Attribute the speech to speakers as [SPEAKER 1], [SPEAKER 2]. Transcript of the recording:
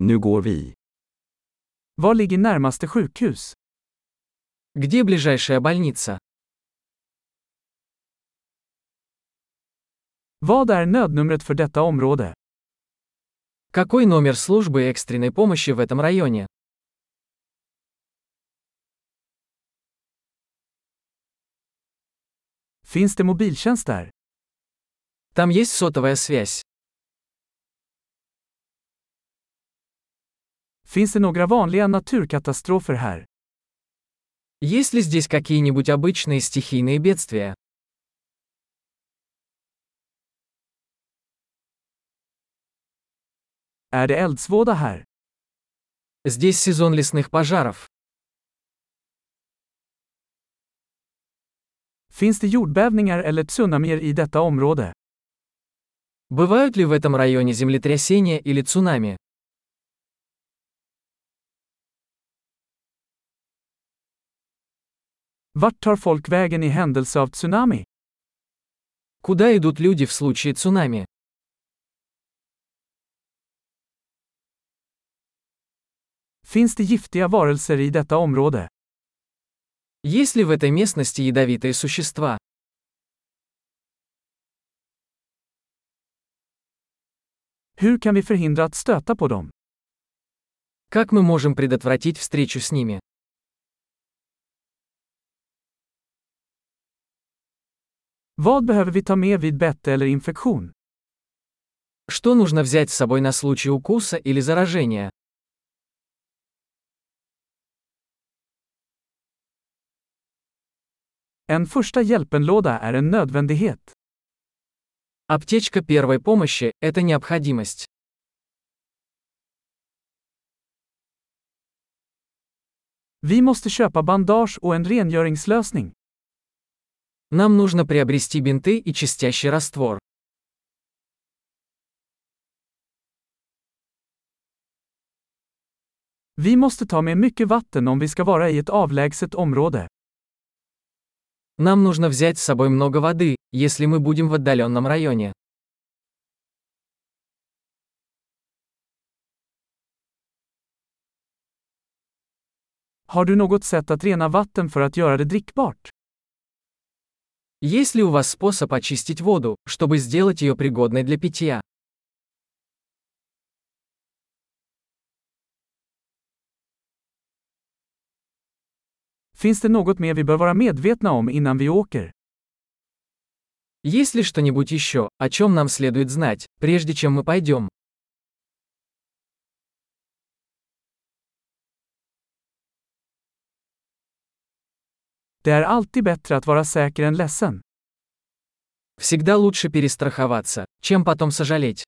[SPEAKER 1] Nu går vi.
[SPEAKER 2] Var ligger närmaste sjukhus?
[SPEAKER 3] Где ближайшая больница?
[SPEAKER 2] Vad är nödnumret för detta område?
[SPEAKER 3] Какой номер службы экстренной помощи в этом районе?
[SPEAKER 2] Finns det mobiltjänst där?
[SPEAKER 3] Там есть сотовая связь.
[SPEAKER 2] Finns det några vanliga naturkatastrofer här?
[SPEAKER 3] Есть ли здесь какие-нибудь обычные стихийные бедствия?
[SPEAKER 2] Är det eldsvåda här?
[SPEAKER 3] Здесь сезон лесных пожаров.
[SPEAKER 2] Finns det jordbävningar eller tsunamier i detta område?
[SPEAKER 3] Бывают ли в этом районе землетрясения или цунами?
[SPEAKER 2] Vart tar folk vägen i händelse av tsunami?
[SPEAKER 3] Куда идут люди в случае цунами?
[SPEAKER 2] Finns det giftiga varelser i detta område?
[SPEAKER 3] Есть ли в этой местности ядовитые существа?
[SPEAKER 2] Hur kan vi förhindra att stöta på dem?
[SPEAKER 3] Как мы можем предотвратить встречу с ними?
[SPEAKER 2] Vad behöver vi ta med vid bett eller infektion?
[SPEAKER 3] Что нужно взять с собой на случай укуса или заражения?
[SPEAKER 2] En första hjälpenlåda är en nödvändighet.
[SPEAKER 3] Аптечка первой помощи – это необходимость.
[SPEAKER 2] Vi måste köpa bandage och en rengöringslösning.
[SPEAKER 3] Нам нужно приобрести бинты и чистящий раствор.
[SPEAKER 2] Vi måste ta med mycket vatten om vi ska vara i ett avlägset område.
[SPEAKER 3] Нам нужно взять с собой много воды, если мы будем в отдаленном районе.
[SPEAKER 2] Har du något sätt att rena vatten för att göra det drickbart?
[SPEAKER 3] Есть ли у вас способ очистить воду, чтобы сделать ее пригодной для питья?
[SPEAKER 2] Finns det något mer vi bör vara medvetna om innan vi åker?
[SPEAKER 3] Есть ли что-нибудь еще, о чем нам следует знать, прежде чем мы пойдем? Всегда лучше перестраховаться, чем потом сожалеть.